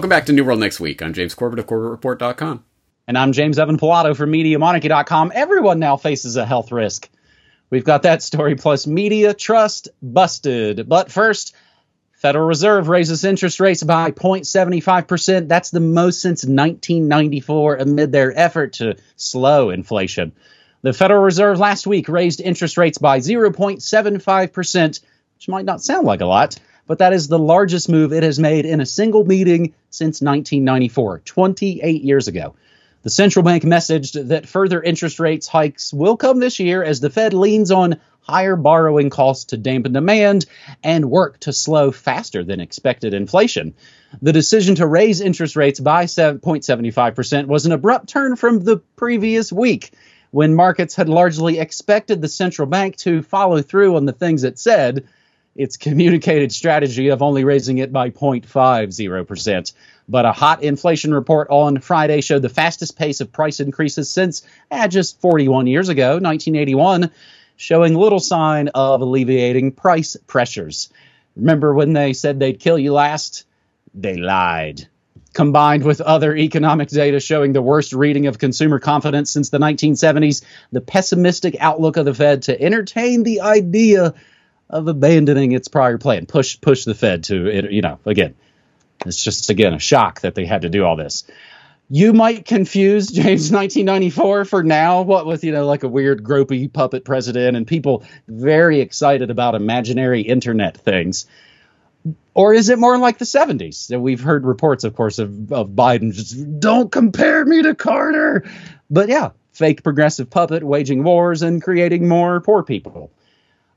Welcome back to New World Next Week. I'm James Corbett of CorbettReport.com. And I'm James Evan Pilato from MediaMonarchy.com. Everyone now faces a health risk. We've got that story plus media trust busted. But first, Federal Reserve raises interest rates by 0.75%. That's the most since 1994 amid their effort to slow inflation. The Federal Reserve last week raised interest rates by 0.75%, which might not sound like a lot, but that is the largest move it has made in a single meeting since 1994, 28 years ago. The central bank messaged that further interest rates hikes will come this year as the Fed leans on higher borrowing costs to dampen demand and work to slow faster than expected inflation. The decision to raise interest rates by 7.75% was an abrupt turn from the previous week when markets had largely expected the central bank to follow through on the things it said its communicated strategy of only raising it by 0.50%. But a hot inflation report on Friday showed the fastest pace of price increases since eh, just 41 years ago, 1981, showing little sign of alleviating price pressures. Remember when they said they'd kill you last? They lied. Combined with other economic data showing the worst reading of consumer confidence since the 1970s, the pessimistic outlook of the Fed to entertain the idea of abandoning its prior plan, push push the Fed to you know again it's just again a shock that they had to do all this. You might confuse James 1994 for now, what with you know like a weird gropey puppet president and people very excited about imaginary internet things. Or is it more like the 70s? That we've heard reports, of course, of, of Biden just don't compare me to Carter. But yeah, fake progressive puppet waging wars and creating more poor people.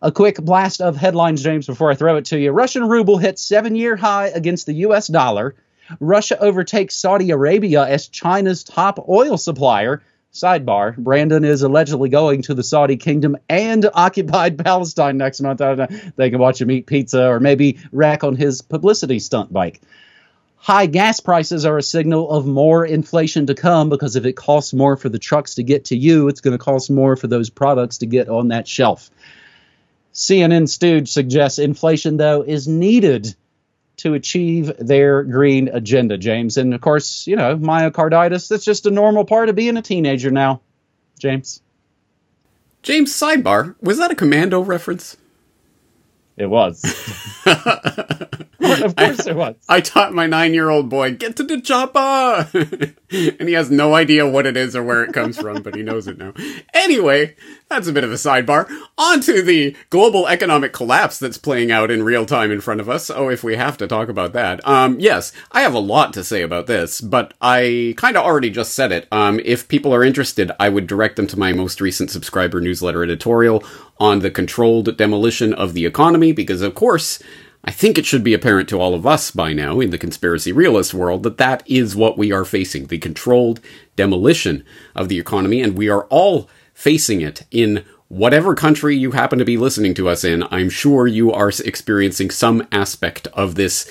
A quick blast of headlines, James, before I throw it to you. Russian ruble hits seven year high against the U.S. dollar. Russia overtakes Saudi Arabia as China's top oil supplier. Sidebar Brandon is allegedly going to the Saudi kingdom and occupied Palestine next month. They can watch him eat pizza or maybe rack on his publicity stunt bike. High gas prices are a signal of more inflation to come because if it costs more for the trucks to get to you, it's going to cost more for those products to get on that shelf. CNN Stooge suggests inflation, though, is needed to achieve their green agenda, James. And of course, you know, myocarditis, that's just a normal part of being a teenager now, James. James, sidebar, was that a commando reference? It was. of course I, it was. I taught my nine year old boy, get to the chopper! and he has no idea what it is or where it comes from, but he knows it now. Anyway, that's a bit of a sidebar. On to the global economic collapse that's playing out in real time in front of us. Oh, if we have to talk about that. Um, yes, I have a lot to say about this, but I kind of already just said it. Um, if people are interested, I would direct them to my most recent subscriber newsletter editorial on the controlled demolition of the economy, because of course, I think it should be apparent to all of us by now in the conspiracy realist world that that is what we are facing the controlled demolition of the economy, and we are all facing it in whatever country you happen to be listening to us in. I'm sure you are experiencing some aspect of this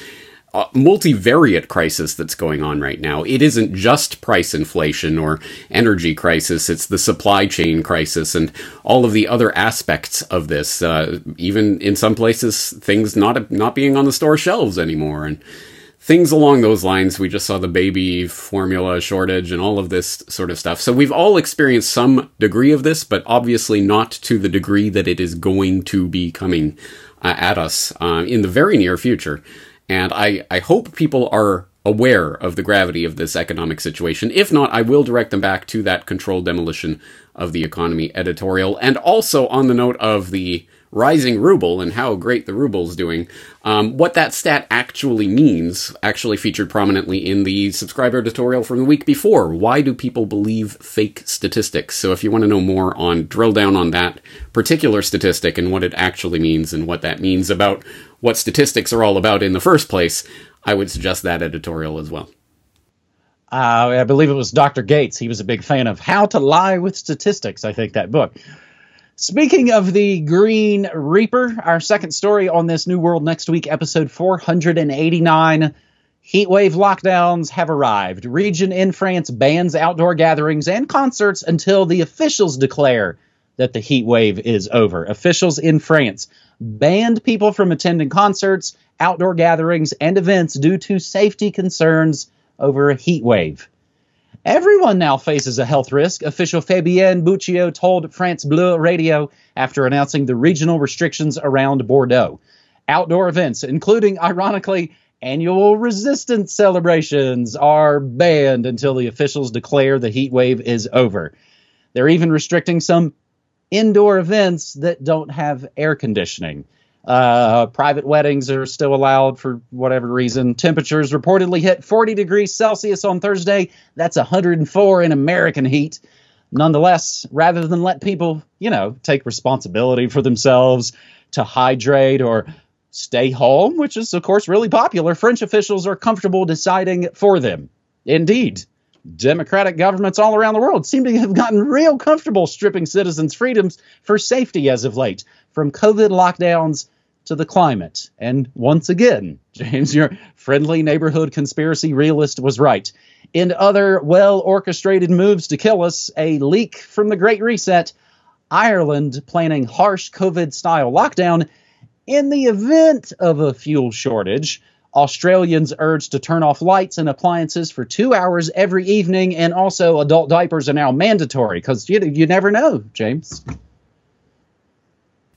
multivariate crisis that's going on right now. It isn't just price inflation or energy crisis, it's the supply chain crisis and all of the other aspects of this. Uh, even in some places, things not, not being on the store shelves anymore. And things along those lines. We just saw the baby formula shortage and all of this sort of stuff. So we've all experienced some degree of this, but obviously not to the degree that it is going to be coming uh, at us uh, in the very near future. And I, I hope people are aware of the gravity of this economic situation. If not, I will direct them back to that controlled demolition of the economy editorial. And also on the note of the rising ruble and how great the ruble's doing, um, what that stat actually means actually featured prominently in the subscriber editorial from the week before. Why do people believe fake statistics? So if you want to know more on, drill down on that particular statistic and what it actually means and what that means about what statistics are all about in the first place, I would suggest that editorial as well. Uh, I believe it was Dr. Gates. He was a big fan of How to Lie with Statistics, I think, that book. Speaking of the Green Reaper, our second story on this New World Next Week, episode 489. Heatwave lockdowns have arrived. Region in France bans outdoor gatherings and concerts until the officials declare that the heat wave is over. Officials in France banned people from attending concerts, outdoor gatherings, and events due to safety concerns over a heat wave. Everyone now faces a health risk, official Fabienne Buccio told France Bleu Radio after announcing the regional restrictions around Bordeaux. Outdoor events, including, ironically, annual resistance celebrations, are banned until the officials declare the heat wave is over. They're even restricting some indoor events that don't have air conditioning. Uh, private weddings are still allowed for whatever reason. Temperatures reportedly hit 40 degrees Celsius on Thursday. That's 104 in American heat. Nonetheless, rather than let people, you know, take responsibility for themselves to hydrate or stay home, which is, of course, really popular, French officials are comfortable deciding for them. Indeed, democratic governments all around the world seem to have gotten real comfortable stripping citizens' freedoms for safety as of late, from COVID lockdowns to the climate. And once again, James, your friendly neighborhood conspiracy realist was right. In other well orchestrated moves to kill us, a leak from the Great Reset, Ireland planning harsh COVID style lockdown in the event of a fuel shortage. Australians urged to turn off lights and appliances for two hours every evening, and also adult diapers are now mandatory because you, you never know, James.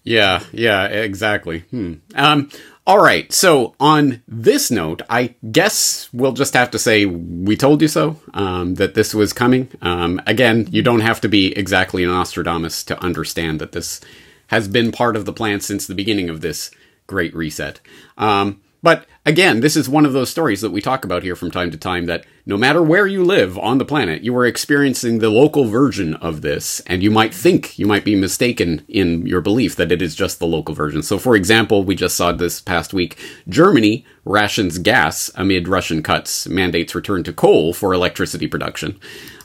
Yeah, yeah, exactly. Hmm. Um, all right. So on this note, I guess we'll just have to say we told you so. Um, that this was coming. Um, again, you don't have to be exactly an Nostradamus to understand that this has been part of the plan since the beginning of this great reset. Um, but again, this is one of those stories that we talk about here from time to time that no matter where you live on the planet, you are experiencing the local version of this, and you might think, you might be mistaken in your belief that it is just the local version. So, for example, we just saw this past week Germany rations gas amid Russian cuts, mandates return to coal for electricity production.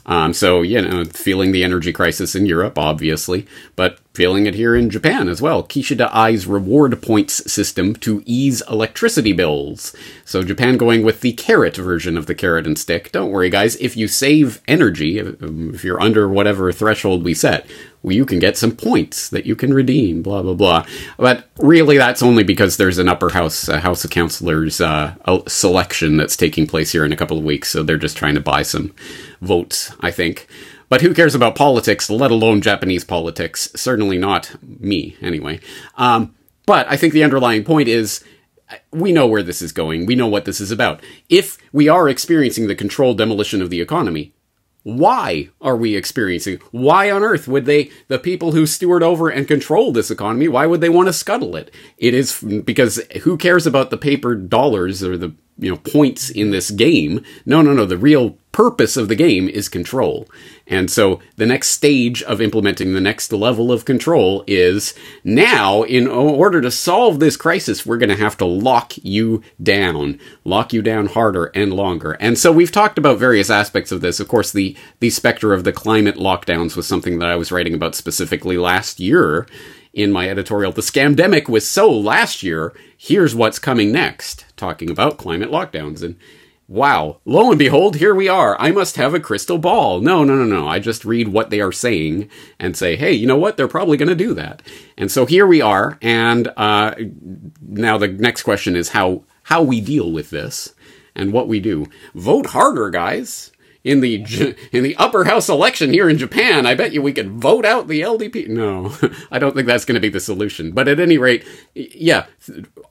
Um, so, you know, feeling the energy crisis in Europe, obviously, but feeling it here in Japan as well. Kishida Eye's reward points system to ease electricity bills. So, Japan going with the carrot version of the carrot and stick. Don't worry, guys, if you save energy, if you're under whatever threshold we set, well, you can get some points that you can redeem, blah, blah, blah. But really, that's only because there's an upper house, uh, House of Councilors uh, selection that's taking place here in a couple of weeks. So they're just trying to buy some votes, I think. But who cares about politics, let alone Japanese politics? Certainly not me, anyway. Um, but I think the underlying point is we know where this is going. We know what this is about. If we are experiencing the controlled demolition of the economy, why are we experiencing? Why on earth would they, the people who steward over and control this economy, why would they want to scuttle it? It is because who cares about the paper dollars or the you know points in this game? No, no, no. The real purpose of the game is control. And so the next stage of implementing the next level of control is now, in order to solve this crisis, we're going to have to lock you down, lock you down harder and longer. And so we've talked about various aspects of this. Of course, the, the specter of the climate lockdowns was something that I was writing about specifically last year in my editorial. The scamdemic was so last year. Here's what's coming next, talking about climate lockdowns. And wow, lo and behold, here we are. I must have a crystal ball. No, no, no, no. I just read what they are saying and say, hey, you know what? They're probably going to do that. And so here we are. And uh, now the next question is how how we deal with this and what we do. Vote harder, guys in the in the upper house election here in Japan, I bet you we could vote out the LDP. No, I don't think that's going to be the solution. But at any rate, yeah,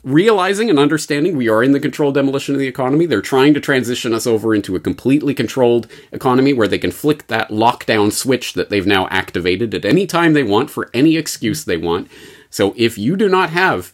realizing and understanding we are in the controlled demolition of the economy. They're trying to transition us over into a completely controlled economy where they can flick that lockdown switch that they've now activated at any time they want for any excuse they want. So if you do not have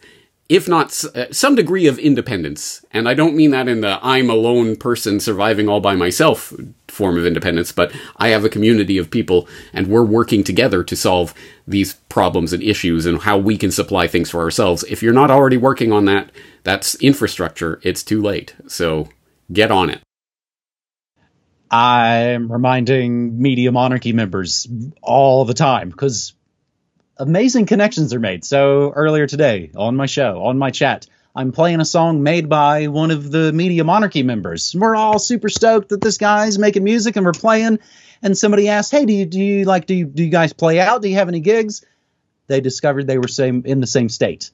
if not uh, some degree of independence. And I don't mean that in the I'm a lone person surviving all by myself form of independence, but I have a community of people and we're working together to solve these problems and issues and how we can supply things for ourselves. If you're not already working on that, that's infrastructure. It's too late. So get on it. I'm reminding Media Monarchy members all the time because amazing connections are made. So earlier today on my show, on my chat, I'm playing a song made by one of the Media Monarchy members. We're all super stoked that this guy's making music and we're playing. and somebody asked, "Hey, do you do you like do you, do you guys play out? Do you have any gigs?" They discovered they were same in the same state.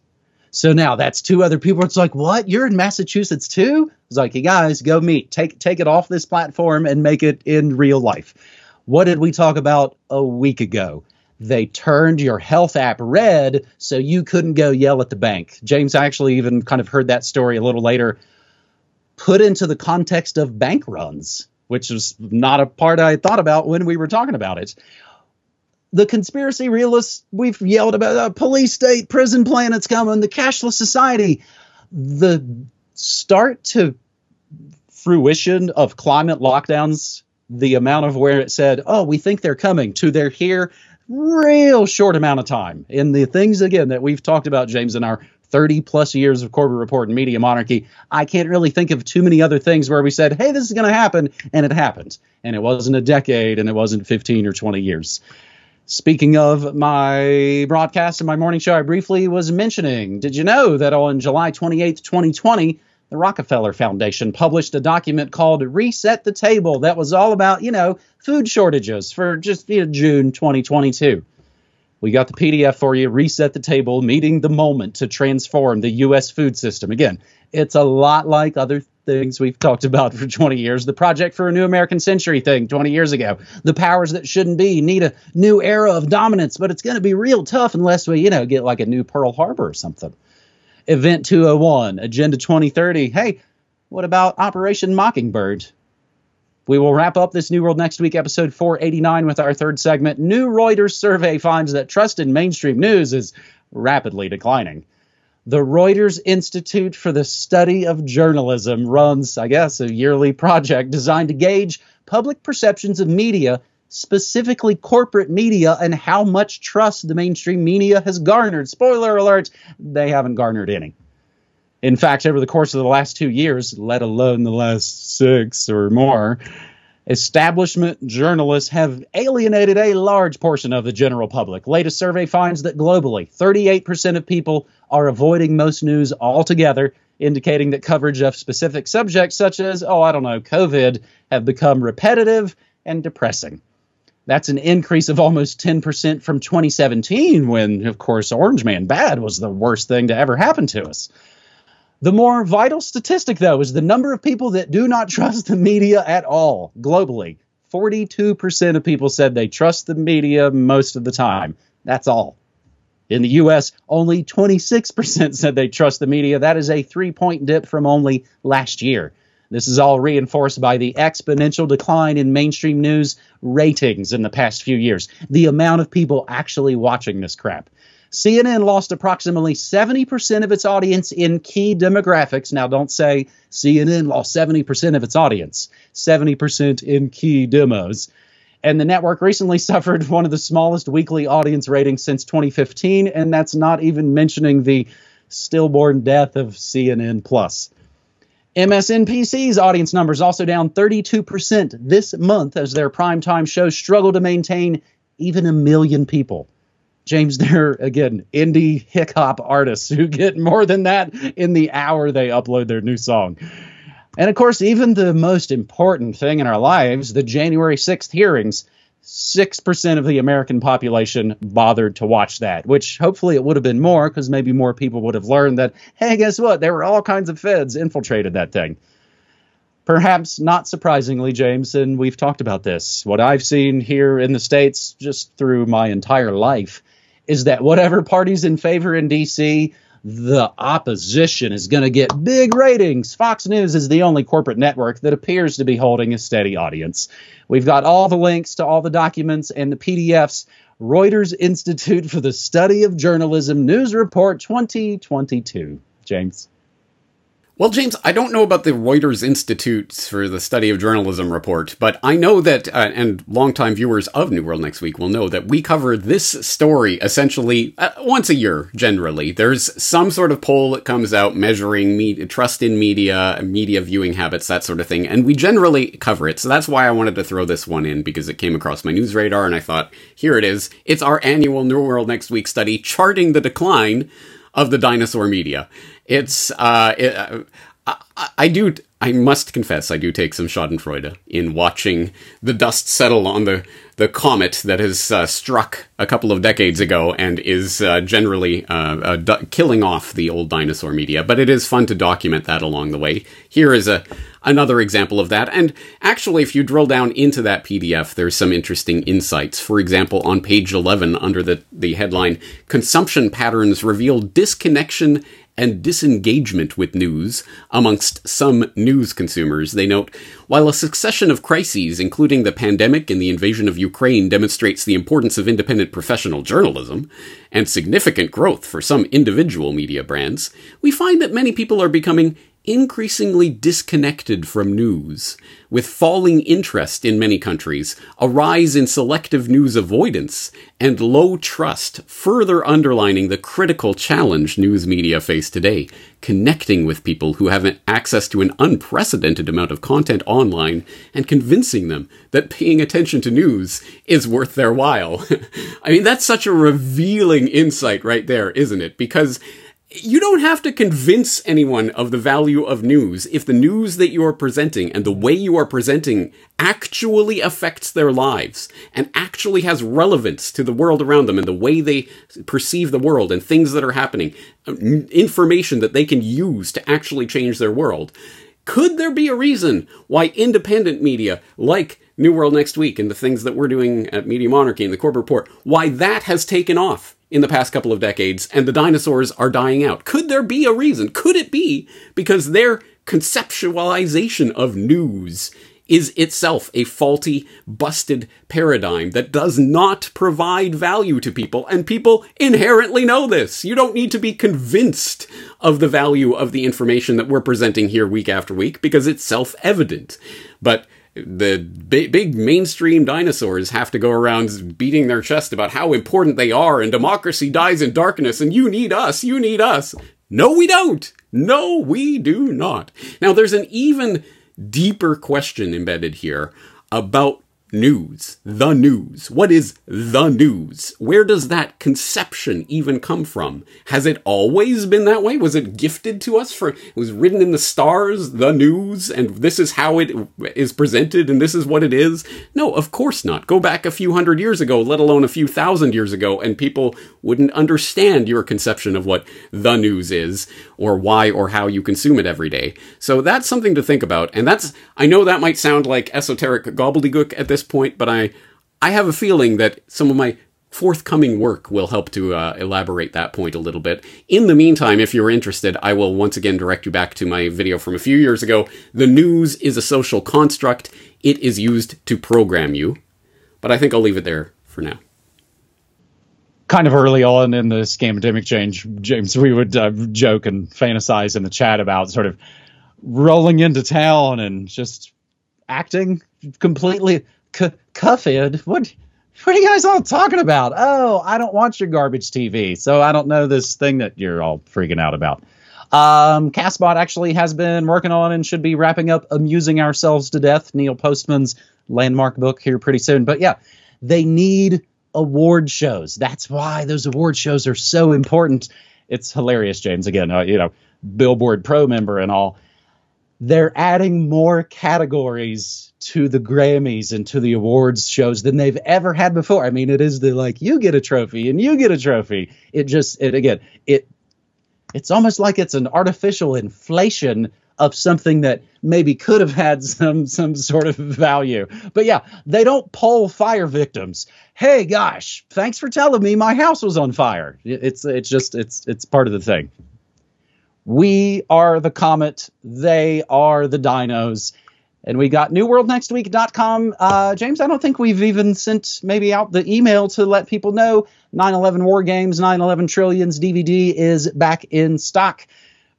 So now that's two other people. It's like, what? You're in Massachusetts too? It's like, you guys, go meet. Take take it off this platform and make it in real life. What did we talk about a week ago? They turned your health app red so you couldn't go yell at the bank. James actually even kind of heard that story a little later, put into the context of bank runs, which was not a part I thought about when we were talking about it. The conspiracy realists, we've yelled about uh, police state, prison planets coming, the cashless society. The start to fruition of climate lockdowns the amount of where it said, oh, we think they're coming to they're here, real short amount of time. In the things, again, that we've talked about, James, in our 30 plus years of Corbett Report and Media Monarchy, I can't really think of too many other things where we said, hey, this is going to happen, and it happened. And it wasn't a decade, and it wasn't 15 or 20 years. Speaking of my broadcast and my morning show, I briefly was mentioning, did you know that on July 28th, 2020, the Rockefeller Foundation published a document called Reset the Table that was all about, you know, food shortages for just you know, June 2022. We got the PDF for you, Reset the Table, meeting the moment to transform the U.S. food system. Again, it's a lot like other things we've talked about for 20 years. The Project for a New American Century thing 20 years ago. The powers that shouldn't be need a new era of dominance, but it's going to be real tough unless we, you know, get like a new Pearl Harbor or something. Event 201, Agenda 2030. Hey, what about Operation Mockingbird? We will wrap up this New World Next Week, episode 489, with our third segment. New Reuters survey finds that trust in mainstream news is rapidly declining. The Reuters Institute for the Study of Journalism runs, I guess, a yearly project designed to gauge public perceptions of media specifically corporate media and how much trust the mainstream media has garnered. Spoiler alert, they haven't garnered any. In fact, over the course of the last two years, let alone the last six or more, establishment journalists have alienated a large portion of the general public. Latest survey finds that globally, 38% of people are avoiding most news altogether, indicating that coverage of specific subjects such as, oh, I don't know, COVID, have become repetitive and depressing. That's an increase of almost 10% from 2017, when, of course, Orange Man Bad was the worst thing to ever happen to us. The more vital statistic, though, is the number of people that do not trust the media at all globally. 42% of people said they trust the media most of the time. That's all. In the US, only 26% said they trust the media. That is a three point dip from only last year. This is all reinforced by the exponential decline in mainstream news ratings in the past few years. The amount of people actually watching this crap. CNN lost approximately 70% of its audience in key demographics. Now, don't say CNN lost 70% of its audience, 70% in key demos. And the network recently suffered one of the smallest weekly audience ratings since 2015, and that's not even mentioning the stillborn death of CNN Plus. MSNBC's audience numbers also down 32% this month as their primetime shows struggle to maintain even a million people. James, they're again indie hip hop artists who get more than that in the hour they upload their new song. And of course, even the most important thing in our lives, the January 6th hearings, 6% of the American population bothered to watch that, which hopefully it would have been more because maybe more people would have learned that, hey, guess what? There were all kinds of feds infiltrated that thing. Perhaps not surprisingly, James, and we've talked about this. What I've seen here in the States just through my entire life is that whatever party's in favor in D.C., the opposition is going to get big ratings. Fox News is the only corporate network that appears to be holding a steady audience. We've got all the links to all the documents and the PDFs. Reuters Institute for the Study of Journalism News Report 2022. James. Well, James, I don't know about the Reuters Institute for the Study of Journalism report, but I know that, uh, and longtime viewers of New World Next Week will know that we cover this story essentially uh, once a year, generally. There's some sort of poll that comes out measuring me- trust in media, media viewing habits, that sort of thing, and we generally cover it. So that's why I wanted to throw this one in, because it came across my news radar, and I thought, here it is. It's our annual New World Next Week study charting the decline of the dinosaur media. It's uh, it, I, do. I must confess, I do take some Schadenfreude in watching the dust settle on the the comet that has uh, struck a couple of decades ago and is uh, generally uh, uh du- killing off the old dinosaur media. But it is fun to document that along the way. Here is a another example of that. And actually, if you drill down into that PDF, there's some interesting insights. For example, on page 11, under the the headline "Consumption Patterns Reveal Disconnection." And disengagement with news amongst some news consumers. They note while a succession of crises, including the pandemic and the invasion of Ukraine, demonstrates the importance of independent professional journalism and significant growth for some individual media brands, we find that many people are becoming increasingly disconnected from news, with falling interest in many countries, a rise in selective news avoidance, and low trust, further underlining the critical challenge news media face today, connecting with people who have access to an unprecedented amount of content online and convincing them that paying attention to news is worth their while. I mean, that's such a revealing insight right there, isn't it? Because you don't have to convince anyone of the value of news if the news that you are presenting and the way you are presenting actually affects their lives and actually has relevance to the world around them and the way they perceive the world and things that are happening, um, information that they can use to actually change their world. Could there be a reason why independent media like New World Next Week and the things that we're doing at Media Monarchy and the Corbett Report, why that has taken off in the past couple of decades and the dinosaurs are dying out. Could there be a reason? Could it be because their conceptualization of news is itself a faulty, busted paradigm that does not provide value to people, and people inherently know this. You don't need to be convinced of the value of the information that we're presenting here week after week because it's self evident. But the big, big mainstream dinosaurs have to go around beating their chest about how important they are and democracy dies in darkness and you need us, you need us. No, we don't. No, we do not. Now, there's an even deeper question embedded here about news, the news. What is the news? Where does that conception even come from? Has it always been that way? Was it gifted to us for, it was written in the stars, the news, and this is how it is presented and this is what it is? No, of course not. Go back a few hundred years ago, let alone a few thousand years ago, and people wouldn't understand your conception of what the news is or why or how you consume it every day. So that's something to think about. And that's, I know that might sound like esoteric gobbledygook at this point, but I, I have a feeling that some of my forthcoming work will help to uh, elaborate that point a little bit. In the meantime, if you're interested, I will once again direct you back to my video from a few years ago. The news is a social construct. It is used to program you. But I think I'll leave it there for now kind of early on in the scamdemic change, James, we would uh, joke and fantasize in the chat about sort of rolling into town and just acting completely c- cuffed. What what are you guys all talking about? Oh, I don't watch your garbage TV, so I don't know this thing that you're all freaking out about. Um, Castbot actually has been working on and should be wrapping up Amusing Ourselves to Death, Neil Postman's landmark book here pretty soon. But yeah, they need award shows. That's why those award shows are so important. It's hilarious, James. Again, uh, you know, Billboard Pro member and all. They're adding more categories to the Grammys and to the awards shows than they've ever had before. I mean, it is the like you get a trophy and you get a trophy. It just it again it it's almost like it's an artificial inflation of something that maybe could have had some some sort of value. But yeah, they don't poll fire victims. Hey, gosh, thanks for telling me my house was on fire. It's it's just it's it's part of the thing. We are the comet. They are the dinos. And we got newworldnextweek.com. Uh, James, I don't think we've even sent maybe out the email to let people know 9 11 War Games, 9 11 Trillions DVD is back in stock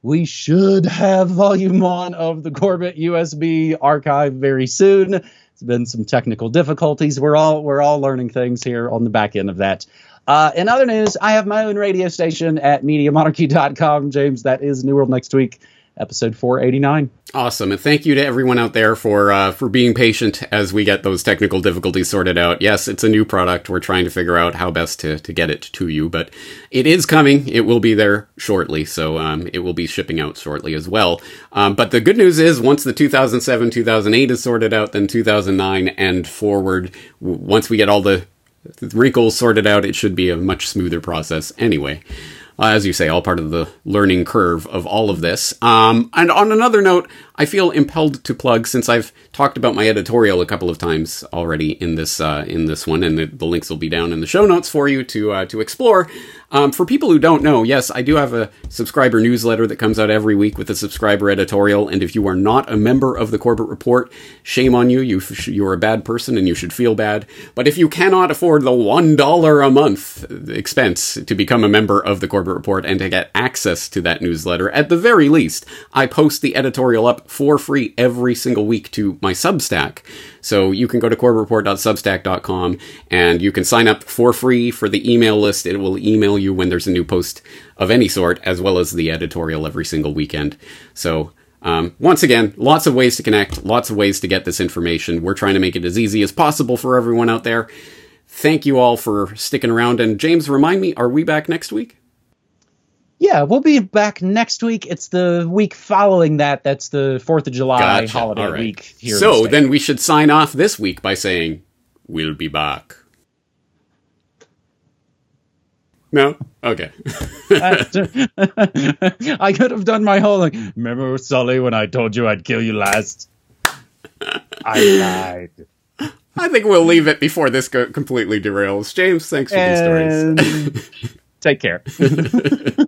we should have volume one of the Corbett USB archive very soon. It's been some technical difficulties. We're all we're all learning things here on the back end of that. Uh, in other news, I have my own radio station at MediaMonarchy.com. James, that is New World Next Week. episode 489. Awesome, and thank you to everyone out there for uh, for being patient as we get those technical difficulties sorted out. Yes, it's a new product. We're trying to figure out how best to, to get it to you, but it is coming. It will be there shortly, so um, it will be shipping out shortly as well. Um, but the good news is, once the 2007 2008 is sorted out, then 2009 and forward, w- once we get all the wrinkles sorted out, it should be a much smoother process anyway. Uh, as you say, all part of the learning curve of all of this. Um, and on another note, I feel impelled to plug since I've talked about my editorial a couple of times already in this uh, in this one, and the, the, links will be down in the show notes for you to uh, to explore. Um, for people who don't know, yes, I do have a subscriber newsletter that comes out every week with a subscriber editorial. And if you are not a member of the Corbett Report, shame on you. You you are a bad person, and you should feel bad. But if you cannot afford the one dollar a month expense to become a member of the Corbett Report and to get access to that newsletter, at the very least, I post the editorial up for free every single week to my Substack. So you can go to corbettreport.substack.com and you can sign up for free for the email list. It will email you when there's a new post of any sort, as well as the editorial every single weekend. So um, once again, lots of ways to connect, lots of ways to get this information. We're trying to make it as easy as possible for everyone out there. Thank you all for sticking around. And James, remind me, are we back next week? Yeah, we'll be back next week. It's the week following that. That's the Fourth of July gotcha. holiday right. week here. So the then we should sign off this week by saying we'll be back. No? Okay. I could have done my whole like, remember Sully when I told you I'd kill you last? I lied. I think we'll leave it before this go- completely derails. James, thanks for and... these stories. Take care.